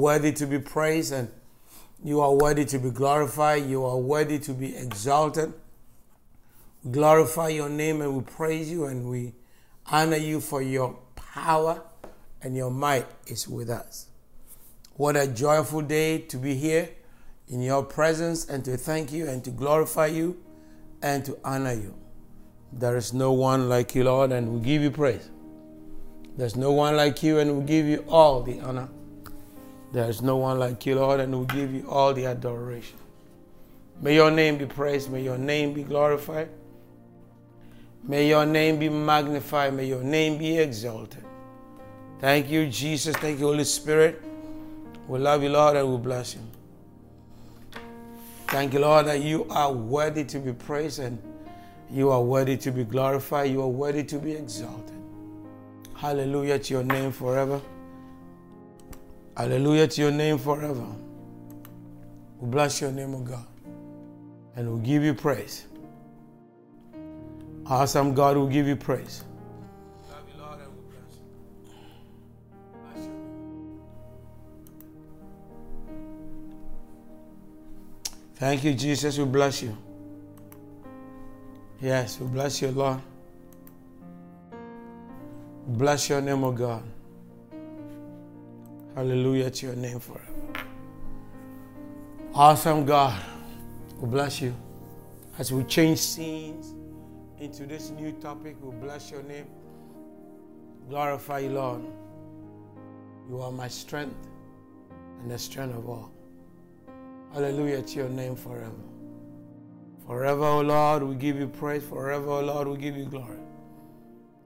worthy to be praised and you are worthy to be glorified. You are worthy to be exalted. Glorify your name and we praise you and we honor you for your power and your might is with us. What a joyful day to be here in your presence and to thank you and to glorify you and to honor you. There is no one like you, Lord, and we give you praise. There's no one like you, and we give you all the honor. There is no one like you, Lord, and we give you all the adoration. May your name be praised. May your name be glorified. May your name be magnified. May your name be exalted. Thank you, Jesus. Thank you, Holy Spirit. We love you, Lord, and we bless you. Thank you, Lord, that you are worthy to be praised and you are worthy to be glorified. You are worthy to be exalted. Hallelujah to your name forever. Hallelujah to your name forever. We bless your name, O God, and we give you praise. Awesome God, we give you praise. Love you, Lord, and we bless you. Bless you. Thank you, Jesus. We bless you. Yes, we bless you, Lord. Bless your name, O God. Hallelujah to your name forever. Awesome God, we bless you. As we change scenes into this new topic, we bless your name. Glorify you, Lord. You are my strength and the strength of all. Hallelujah to your name forever. Forever, O Lord, we give you praise. Forever, O Lord, we give you glory.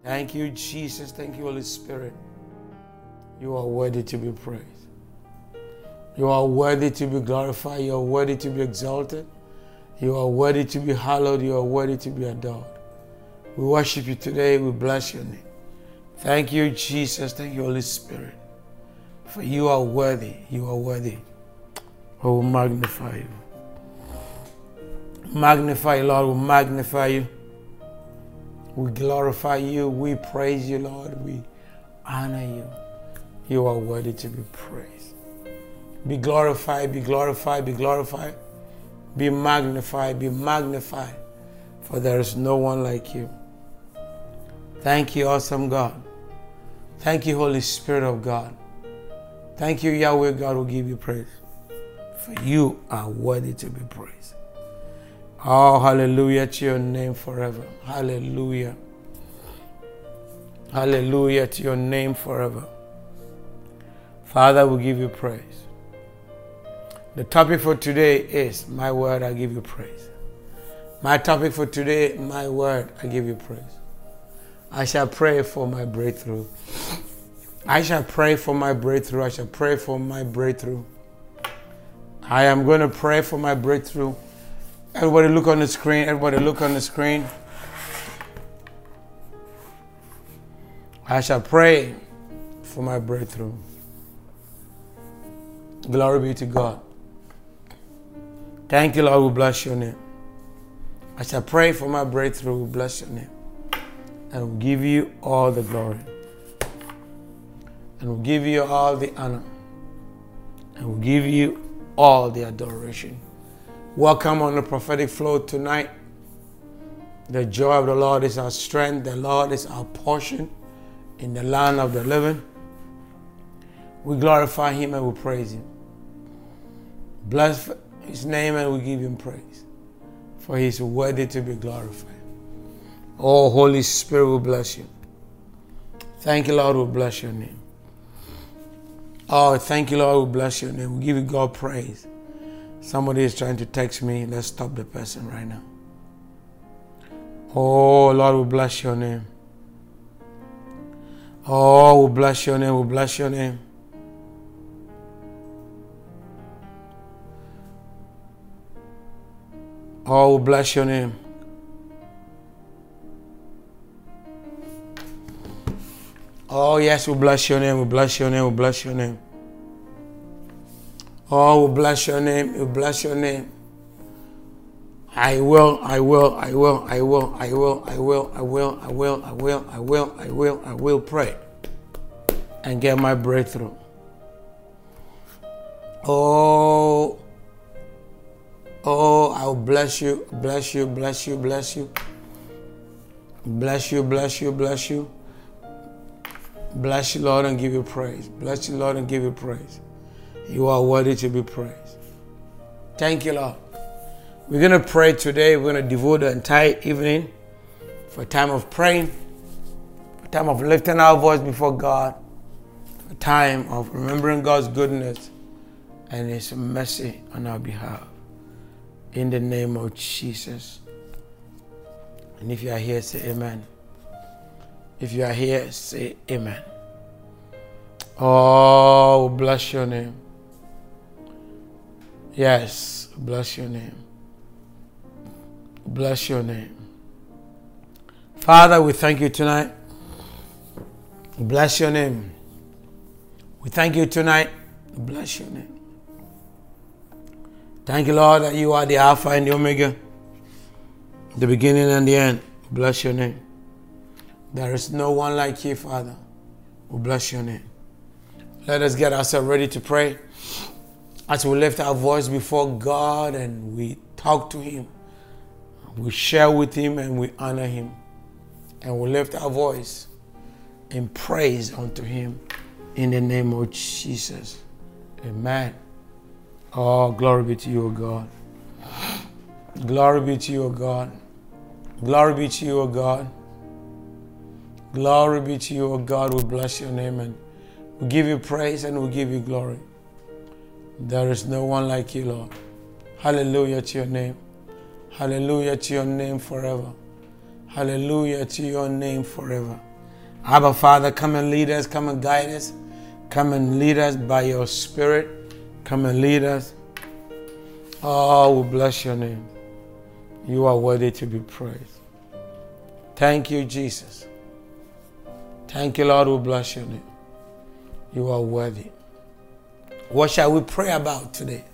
Thank you, Jesus. Thank you, Holy Spirit. You are worthy to be praised. You are worthy to be glorified. You are worthy to be exalted. You are worthy to be hallowed. You are worthy to be adored. We worship you today. We bless your name. Thank you, Jesus. Thank you, Holy Spirit. For you are worthy. You are worthy. I will magnify you. Magnify Lord. We magnify you. We glorify you. We praise you, Lord. We honor you. You are worthy to be praised. Be glorified, be glorified, be glorified. Be magnified, be magnified. For there is no one like you. Thank you, awesome God. Thank you, Holy Spirit of God. Thank you, Yahweh God, will give you praise. For you are worthy to be praised. Oh, hallelujah to your name forever. Hallelujah. Hallelujah to your name forever. Father, we give you praise. The topic for today is My word, I give you praise. My topic for today, My word, I give you praise. I shall pray for my breakthrough. I shall pray for my breakthrough. I shall pray for my breakthrough. I am going to pray for my breakthrough. Everybody look on the screen. Everybody look on the screen. I shall pray for my breakthrough. Glory be to God. Thank you, Lord. We bless your name. I shall pray for my breakthrough. We bless your name. And we'll give you all the glory. And we'll give you all the honor. And we'll give you all the adoration. Welcome on the prophetic flow tonight. The joy of the Lord is our strength. The Lord is our portion in the land of the living. We glorify Him and we praise Him. Bless His name and we give Him praise. For He is worthy to be glorified. Oh, Holy Spirit, we bless you. Thank you, Lord, we bless your name. Oh, thank you, Lord, we bless your name. We give you God praise. Somebody is trying to text me. Let's stop the person right now. Oh, Lord, we bless your name. Oh, we bless your name. We bless your name. Oh, bless your name. Oh, yes, we bless your name. We bless your name. We bless your name. Oh, we bless your name. We bless your name. I will, I will, I will, I will, I will, I will, I will, I will, I will, I will, I will, I will pray and get my breakthrough. Oh, oh, I will bless you, bless you, bless you, bless you. Bless you, bless you, bless you. Bless you, Lord, and give you praise. Bless you, Lord, and give you praise. You are worthy to be praised. Thank you, Lord. We're going to pray today. We're going to devote the entire evening for a time of praying, a time of lifting our voice before God, a time of remembering God's goodness and His mercy on our behalf. In the name of Jesus. And if you are here, say amen. If you are here, say amen. Oh, bless your name. Yes, bless your name. Bless your name. Father, we thank you tonight. Bless your name. We thank you tonight. Bless your name. Thank you, Lord, that you are the Alpha and the Omega, the beginning and the end. Bless your name. There is no one like you, Father. We bless your name. Let us get ourselves ready to pray as we lift our voice before God and we talk to Him. We share with Him and we honor Him. And we lift our voice in praise unto Him in the name of Jesus. Amen. Oh, glory be to you, O God. Glory be to you, O God. Glory be to you, O God. Glory be to you, O God. We bless your name and we give you praise and we give you glory. There is no one like you, Lord. Hallelujah to your name. Hallelujah to your name forever. Hallelujah to your name forever. Abba, Father, come and lead us, come and guide us, come and lead us by your Spirit. Come and lead us. Oh, we bless your name. You are worthy to be praised. Thank you, Jesus. Thank you, Lord. We bless your name. You are worthy. What shall we pray about today?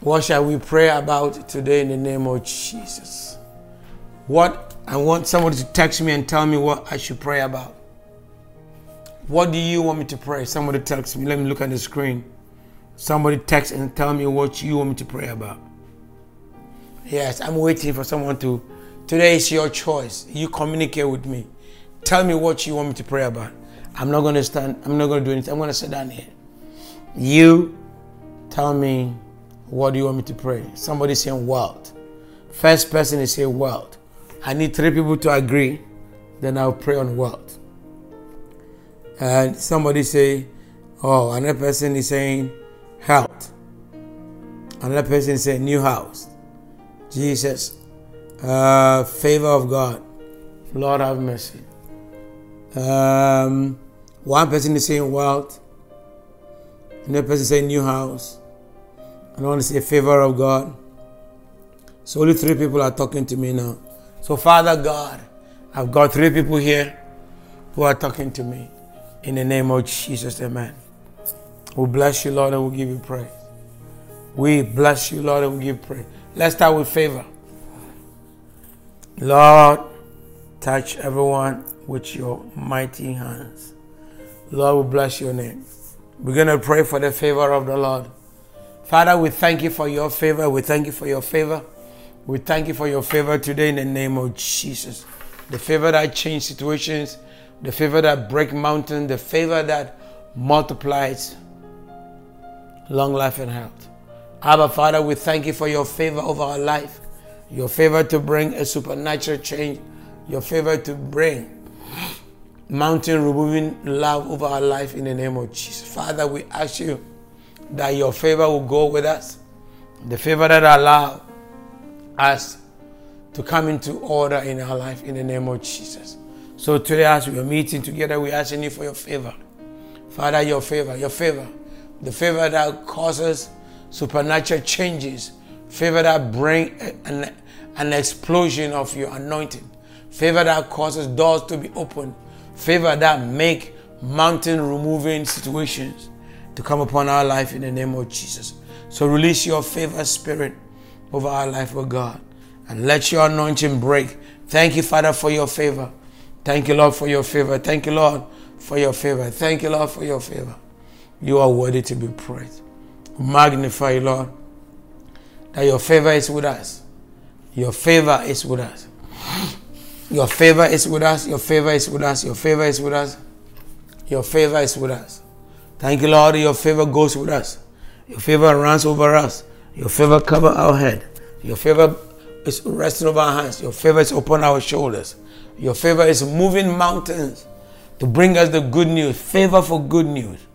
What shall we pray about today in the name of Jesus? What I want somebody to text me and tell me what I should pray about. What do you want me to pray? Somebody text me. Let me look at the screen. Somebody text and tell me what you want me to pray about. Yes, I'm waiting for someone to. Today is your choice. You communicate with me. Tell me what you want me to pray about. I'm not going to stand. I'm not going to do anything. I'm going to sit down here. You tell me what do you want me to pray. Somebody saying world. First person is saying world. I need three people to agree. Then I'll pray on world. And somebody say, oh, another person is saying health. Another person said, new house. Jesus, uh, favor of God. Lord have mercy. Um, one person is saying wealth. Another person saying new house. And one is say favor of God. So only three people are talking to me now. So Father God, I've got three people here who are talking to me. In the name of Jesus, Amen. We bless you, Lord, and we give you praise. We bless you, Lord, and we give praise. Let's start with favor. Lord, touch everyone with your mighty hands. Lord, we bless your name. We're going to pray for the favor of the Lord. Father, we thank you for your favor. We thank you for your favor. We thank you for your favor today in the name of Jesus. The favor that changes situations, the favor that breaks mountains, the favor that multiplies long life and health. Abba, Father, we thank you for your favor over our life, your favor to bring a supernatural change, your favor to bring mountain removing love over our life in the name of Jesus. Father, we ask you that your favor will go with us, the favor that allow us to come into order in our life in the name of Jesus. So today, as we are meeting together, we're asking you for your favor. Father, your favor, your favor the favor that causes supernatural changes, favor that bring an, an explosion of your anointing, favor that causes doors to be opened, favor that make mountain removing situations to come upon our life in the name of Jesus. So release your favor spirit over our life, oh God, and let your anointing break. Thank you, Father, for your favor. Thank you, Lord, for your favor. Thank you, Lord, for your favor. Thank you, Lord, for your favor. You are worthy to be praised. magnify Lord, that your favor is with us. Your favor is with us. Your favor is with us. Your favor is with us. Your favor is with us. Your favor is with us. Thank you, Lord. Your favor goes with us. Your favor runs over us. Your favor cover our head. Your favor is resting over our hands. Your favor is upon our shoulders. Your favor is moving mountains to bring us the good news. Favor for good news.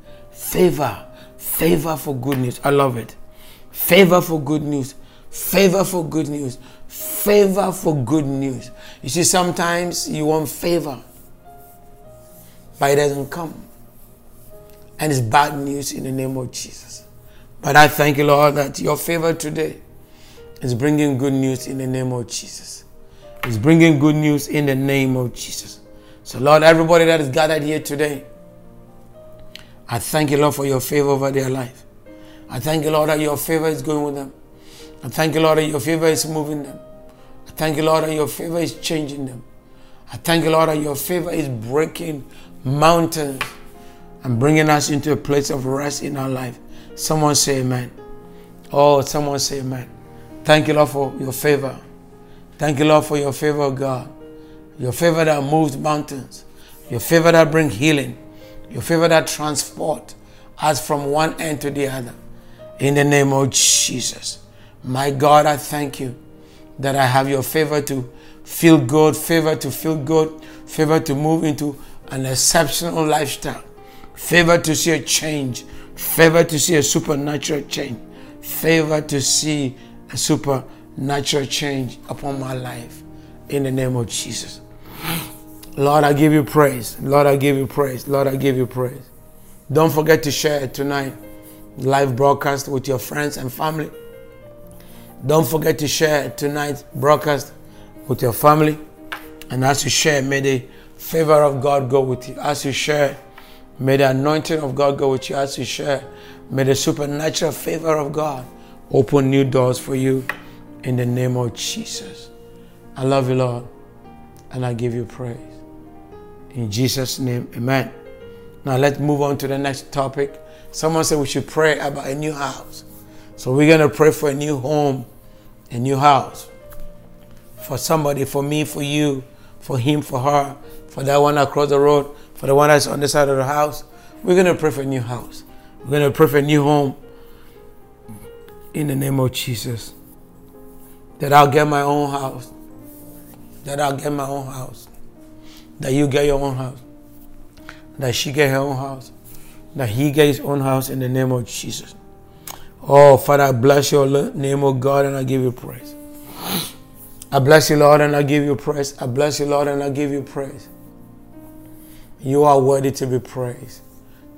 Favor. Favor for good news. I love it. Favor for good news. Favor for good news. Favor for good news. You see, sometimes you want favor, but it doesn't come. And it's bad news in the name of Jesus. But I thank you, Lord, that your favor today is bringing good news in the name of Jesus. It's bringing good news in the name of Jesus. So, Lord, everybody that is gathered here today, I thank you, Lord, for your favor over their life. I thank you, Lord, that your favor is going with them. I thank you, Lord, that your favor is moving them. I thank you, Lord, that your favor is changing them. I thank you, Lord, that your favor is breaking mountains and bringing us into a place of rest in our life. Someone say amen. Oh, someone say amen. Thank you, Lord, for your favor. Thank you, Lord, for your favor, God. Your favor that moves mountains. Your favor that brings healing. Your favor that transport us from one end to the other. In the name of Jesus. My God, I thank you that I have your favor to feel good, favor to feel good, favor to move into an exceptional lifestyle, favor to see a change, favor to see a supernatural change, favor to see a supernatural change upon my life in the name of Jesus. Lord, I give you praise. Lord, I give you praise. Lord, I give you praise. Don't forget to share tonight live broadcast with your friends and family. Don't forget to share tonight's broadcast with your family. And as you share, may the favor of God go with you. As you share, may the anointing of God go with you. As you share, may the supernatural favor of God open new doors for you in the name of Jesus. I love you, Lord, and I give you praise. In Jesus' name, amen. Now let's move on to the next topic. Someone said we should pray about a new house. So we're going to pray for a new home, a new house. For somebody, for me, for you, for him, for her, for that one across the road, for the one that's on the side of the house. We're going to pray for a new house. We're going to pray for a new home in the name of Jesus. That I'll get my own house. That I'll get my own house. That you get your own house. That she get her own house. That he get his own house in the name of Jesus. Oh, Father, I bless your name, oh God, and I give you praise. I bless you, Lord, and I give you praise. I bless you, Lord, and I give you praise. You are worthy to be praised.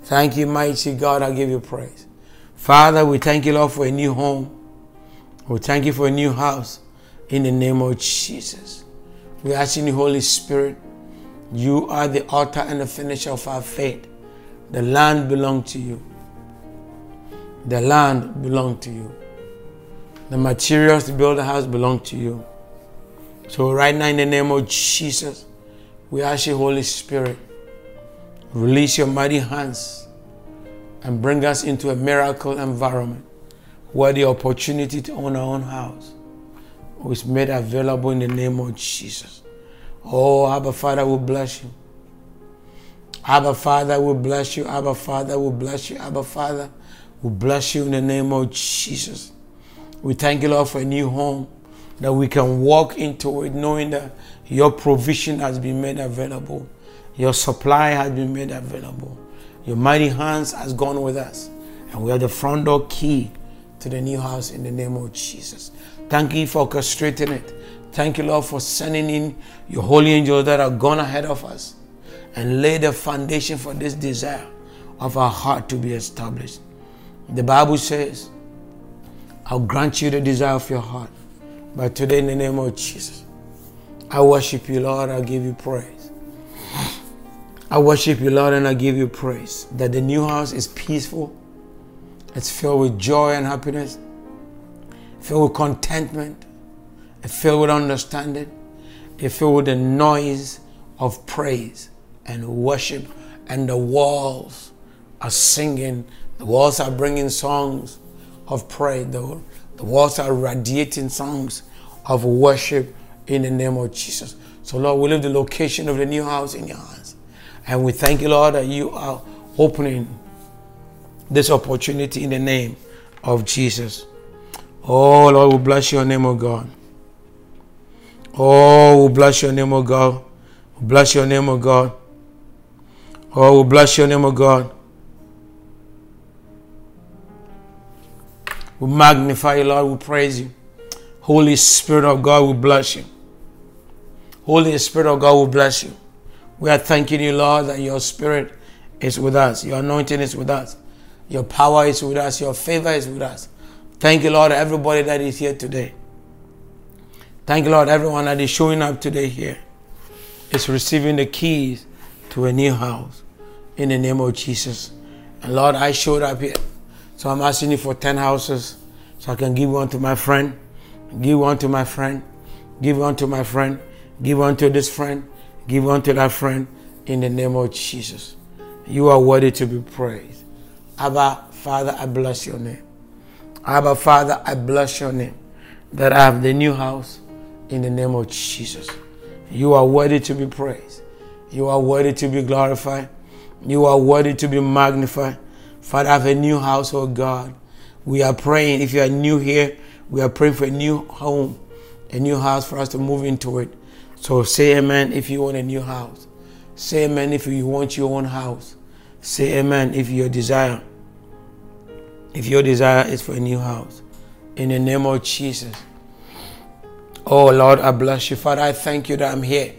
Thank you, mighty God. I give you praise. Father, we thank you, Lord, for a new home. We thank you for a new house in the name of Jesus. We ask in the Holy Spirit, you are the author and the finisher of our faith. The land belongs to you. The land belongs to you. The materials to build a house belong to you. So right now in the name of Jesus, we ask you, Holy Spirit, release your mighty hands and bring us into a miracle environment where the opportunity to own our own house is made available in the name of Jesus. Oh, Abba Father, we bless you. Abba Father, we bless you. Abba Father, we bless you. Abba Father, we bless you in the name of Jesus. We thank you, Lord, for a new home that we can walk into it knowing that your provision has been made available, your supply has been made available, your mighty hands has gone with us, and we have the front door key to the new house in the name of Jesus. Thank you for orchestrating it. Thank you, Lord, for sending in your holy angels that are gone ahead of us and lay the foundation for this desire of our heart to be established. The Bible says, I'll grant you the desire of your heart. But today, in the name of Jesus, I worship you, Lord. I give you praise. I worship you, Lord, and I give you praise that the new house is peaceful, it's filled with joy and happiness, filled with contentment, filled with understanding, it's filled with the noise of praise and worship, and the walls are singing, the walls are bringing songs, of praise. The, the walls are radiating songs of worship in the name of Jesus. So, Lord, we leave the location of the new house in your hands. And we thank you, Lord, that you are opening this opportunity in the name of Jesus. Oh, Lord, we bless your name, oh God. Oh, we bless your name, oh God. We bless your name, oh God. Oh, we bless your name, oh God. We magnify you, Lord. We praise you. Holy Spirit of God, we bless you. Holy Spirit of God, we bless you. We are thanking you, Lord, that your Spirit is with us. Your anointing is with us. Your power is with us. Your favor is with us. Thank you, Lord, everybody that is here today. Thank you, Lord, everyone that is showing up today here is receiving the keys to a new house in the name of Jesus. And Lord, I showed up here. So I'm asking you for 10 houses so I can give one to my friend, give one to my friend, give one to my friend, give one to this friend, give one to that friend in the name of Jesus. You are worthy to be praised. Abba, Father, I bless your name. Abba, Father, I bless your name that I have the new house in the name of Jesus. You are worthy to be praised. You are worthy to be glorified. You are worthy to be magnified. Father, have a new house, oh God. We are praying. If you are new here, we are praying for a new home, a new house for us to move into it. So say amen if you want a new house. Say amen if you want your own house. Say amen if your desire if your desire is for a new house. In the name of Jesus. Oh Lord, I bless you. Father, I thank you that I'm here.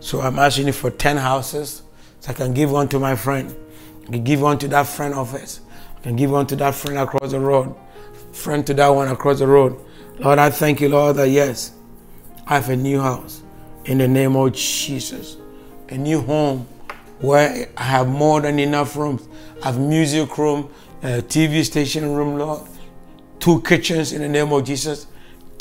So I'm asking you for 10 houses so I can give one to my friend. I can give one to that friend of his. I can give one to that friend across the road. Friend to that one across the road. Lord, I thank you, Lord, that yes, I have a new house in the name of Jesus. A new home where I have more than enough rooms. I have music room, uh, a TV station room, Lord, two kitchens in the name of Jesus,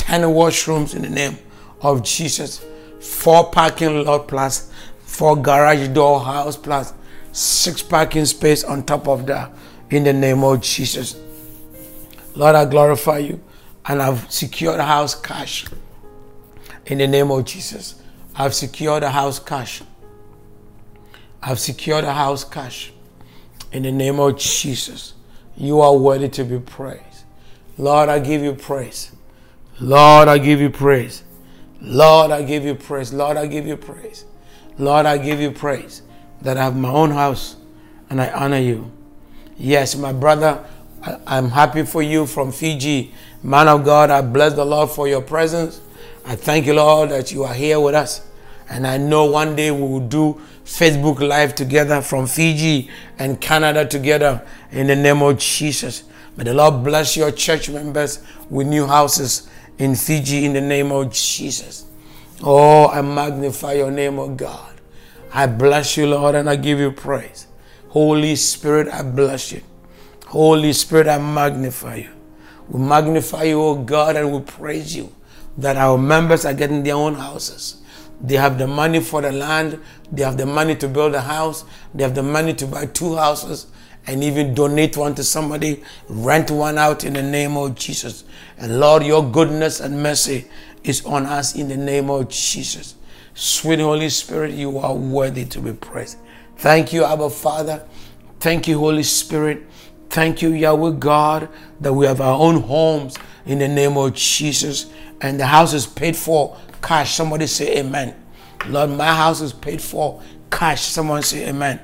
10 washrooms in the name of Jesus, four parking lot plus four garage door house plus six parking space on top of that in the name of Jesus. Lord, I glorify you and I've secured house cash in the name of Jesus. I've secured a house cash. I've secured a house cash in the name of Jesus. You are worthy to be praised. Lord, I give you praise. Lord, I give you praise. Lord, I give you praise. Lord, I give you praise. Lord, I give you praise that I have my own house and I honor you. Yes, my brother, I'm happy for you from Fiji. Man of God, I bless the Lord for your presence. I thank you, Lord, that you are here with us. And I know one day we will do Facebook Live together from Fiji and Canada together in the name of Jesus. May the Lord bless your church members with new houses in Fiji in the name of Jesus. Oh, I magnify your name, oh God. I bless you, Lord, and I give you praise. Holy Spirit, I bless you. Holy Spirit, I magnify you. We magnify you, oh God, and we praise you that our members are getting their own houses. They have the money for the land. They have the money to build a house. They have the money to buy two houses and even donate one to somebody, rent one out in the name of Jesus. And Lord, your goodness and mercy is on us in the name of Jesus. Sweet Holy Spirit, you are worthy to be praised. Thank you, Abba Father. Thank you, Holy Spirit. Thank you, Yahweh God, that we have our own homes in the name of Jesus. And the house is paid for cash. Somebody say amen. Lord, my house is paid for cash. Someone say amen.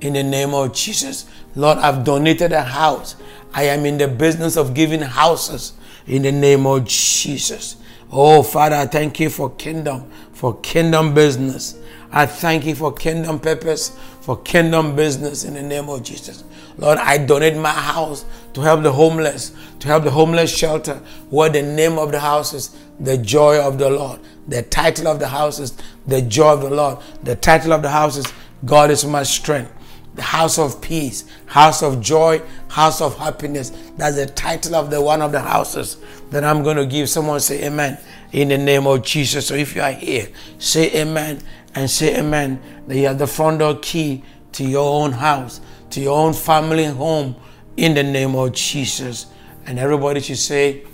In the name of Jesus. Lord, I've donated a house. I am in the business of giving houses in the name of Jesus. Oh, Father, I thank you for kingdom, for kingdom business. I thank you for kingdom purpose, for kingdom business in the name of Jesus. Lord, I donate my house to help the homeless, to help the homeless shelter, where the name of the house is the joy of the Lord. The title of the house is the joy of the Lord. The title of the house is God is my strength. The house of peace, house of joy, house of happiness. That's the title of the one of the houses that I'm going to give. Someone say amen in the name of Jesus. So if you are here, say amen and say amen. That you have the front door key to your own house, to your own family home in the name of Jesus. And everybody should say,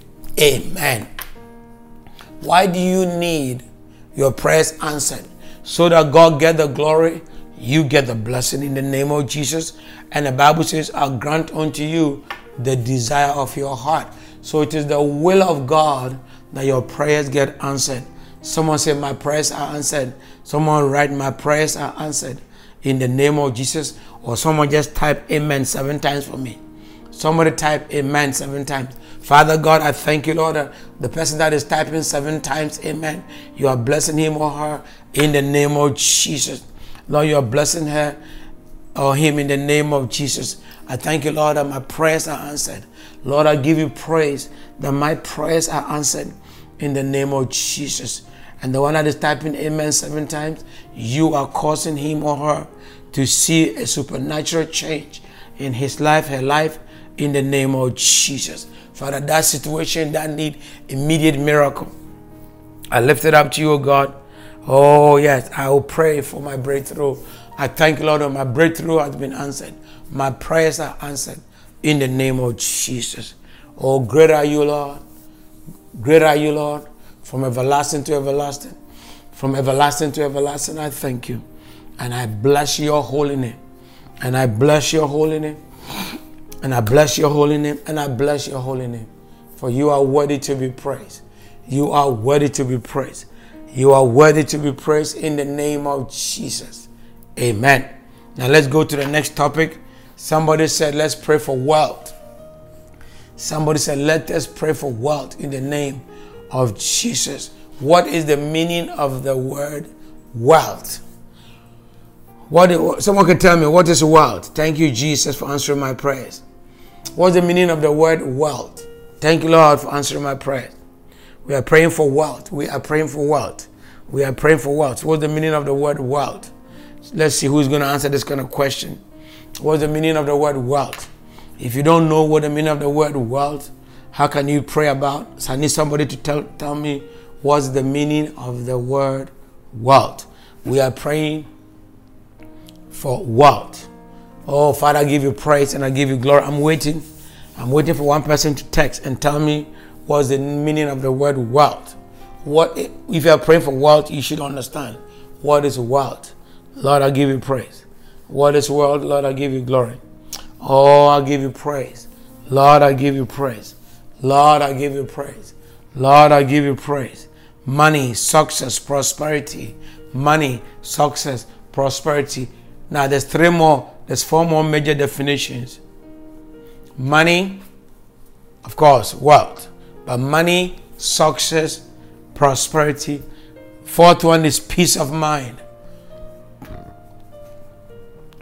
Amen. Why do you need your prayers answered? So that God get the glory, you get the blessing in the name of Jesus. And the Bible says, I'll grant unto you the desire of your heart. So it is the will of God that your prayers get answered. Someone say, My prayers are answered. Someone write, My prayers are answered in the name of Jesus. Or someone just type Amen seven times for me. Somebody type Amen seven times. Father God, I thank you, Lord. The person that is typing seven times, Amen. You are blessing him or her in the name of Jesus. Lord, you are blessing her or him in the name of Jesus. I thank you, Lord, that my prayers are answered. Lord, I give you praise that my prayers are answered in the name of Jesus. And the one that is typing amen seven times, you are causing him or her to see a supernatural change in his life, her life, in the name of Jesus. Father, that situation that need immediate miracle. I lift it up to you, God. Oh, yes, I will pray for my breakthrough. I thank Lord, that my breakthrough has been answered. My prayers are answered in the name of Jesus. Oh, great are you, Lord. Great are you, Lord. From everlasting to everlasting. From everlasting to everlasting, I thank you. And I bless your holy name. And I bless your holy name. And I bless your holy name. And I bless your holy name. For you are worthy to be praised. You are worthy to be praised. You are worthy to be praised in the name of Jesus. Amen. Now let's go to the next topic. Somebody said, let's pray for wealth. Somebody said, let us pray for wealth in the name of Jesus. What is the meaning of the word wealth? What someone can tell me what is wealth? Thank you, Jesus, for answering my prayers. What's the meaning of the word wealth? Thank you, Lord, for answering my prayers. We are praying for wealth. We are praying for wealth. We are praying for wealth. What's the meaning of the word wealth? Let's see who's going to answer this kind of question. What's the meaning of the word wealth? If you don't know what the meaning of the word wealth, how can you pray about? So I need somebody to tell, tell me what's the meaning of the word wealth. We are praying for wealth. Oh, Father, I give you praise and I give you glory. I'm waiting. I'm waiting for one person to text and tell me what's the meaning of the word wealth. What if you are praying for wealth, you should understand what is wealth. Lord, I give you praise. What is wealth? Lord, I give you glory. Oh, I give you praise. Lord, I give you praise. Lord, I give you praise. Lord, I give you praise. Money, success, prosperity. Money, success, prosperity. Now there's three more, there's four more major definitions. Money, of course, wealth. Money, success, prosperity. Fourth one is peace of mind.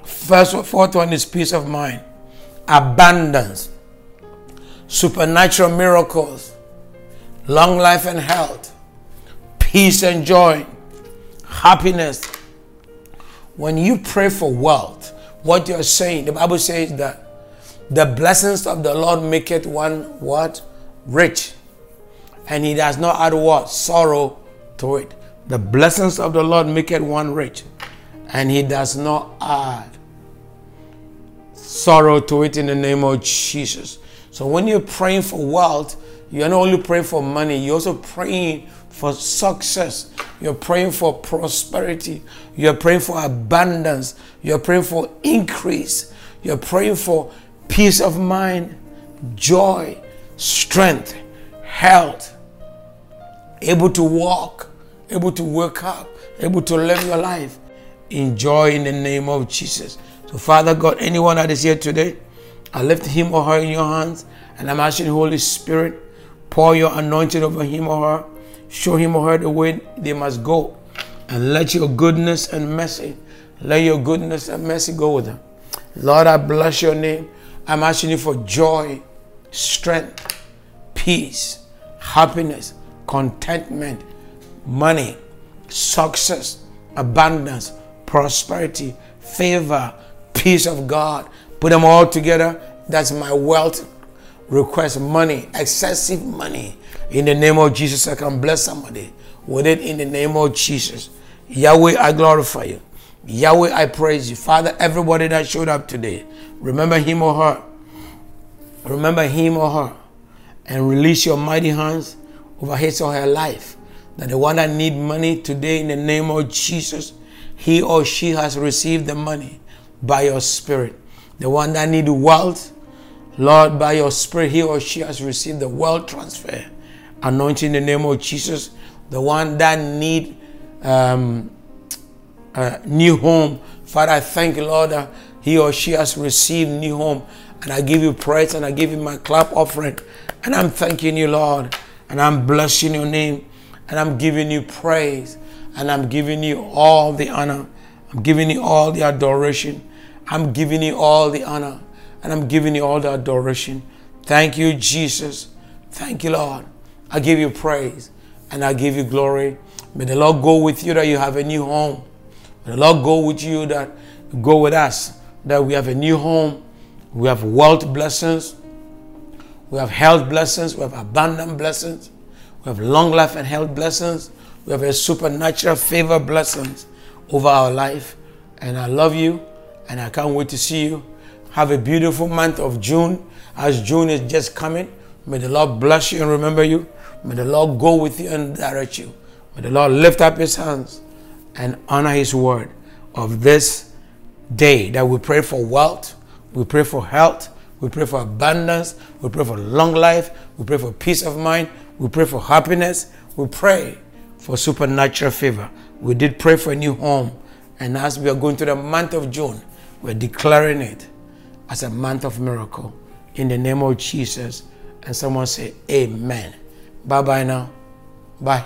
First, fourth one is peace of mind abundance, supernatural miracles, long life and health, peace and joy, happiness. When you pray for wealth, what you're saying, the Bible says that the blessings of the Lord make it one what? Rich. And he does not add what? Sorrow to it. The blessings of the Lord make it one rich. And he does not add sorrow to it in the name of Jesus. So when you're praying for wealth, you're not only praying for money, you're also praying for success. You're praying for prosperity. You're praying for abundance. You're praying for increase. You're praying for peace of mind, joy, strength, health, able to walk, able to wake up, able to live your life. Enjoy in the name of Jesus. So, Father God, anyone that is here today, I lift him or her in your hands, and I'm asking Holy Spirit, pour your anointing over him or her, show him or her the way they must go, and let your goodness and mercy, let your goodness and mercy go with them. Lord, I bless your name. I'm asking you for joy, strength, peace, happiness, contentment, money, success, abundance, prosperity, favor, peace of God. Put them all together. That's my wealth request money, excessive money. In the name of Jesus, I can bless somebody with it in the name of Jesus. Yahweh, I glorify you. Yahweh, I praise you. Father, everybody that showed up today, remember him or her. Remember him or her. and release your mighty hands over or her life. That the one that need money today in the name of Jesus, he or she has received the money by your spirit. The one that need wealth, Lord, by your spirit, he or she has received the wealth transfer. Anointing in the name of Jesus. The one that need um, a new home, Father, I thank you, Lord, that he or she has received new home. And I give you praise and I give you my clap offering. And I'm thanking you, Lord. And I'm blessing your name. And I'm giving you praise. And I'm giving you all the honor. I'm giving you all the adoration. I'm giving you all the honor. And I'm giving you all the adoration. Thank you, Jesus. Thank you, Lord. I give you praise and I give you glory. May the Lord go with you that you have a new home. May the Lord go with you that go with us that we have a new home. We have wealth blessings. We have health blessings. We have abundant blessings. We have long life and health blessings. We have a supernatural favor blessings over our life. And I love you and I can't wait to see you. Have a beautiful month of June as June is just coming. May the Lord bless you and remember you. May the Lord go with you and direct you. May the Lord lift up his hands and honor his word of this day that we pray for wealth, we pray for health, we pray for abundance, we pray for long life, we pray for peace of mind, we pray for happiness, we pray for supernatural favor. We did pray for a new home, and as we are going to the month of June, we're declaring it as a month of miracle in the name of Jesus. And someone say, Amen. Bye bye now. Bye.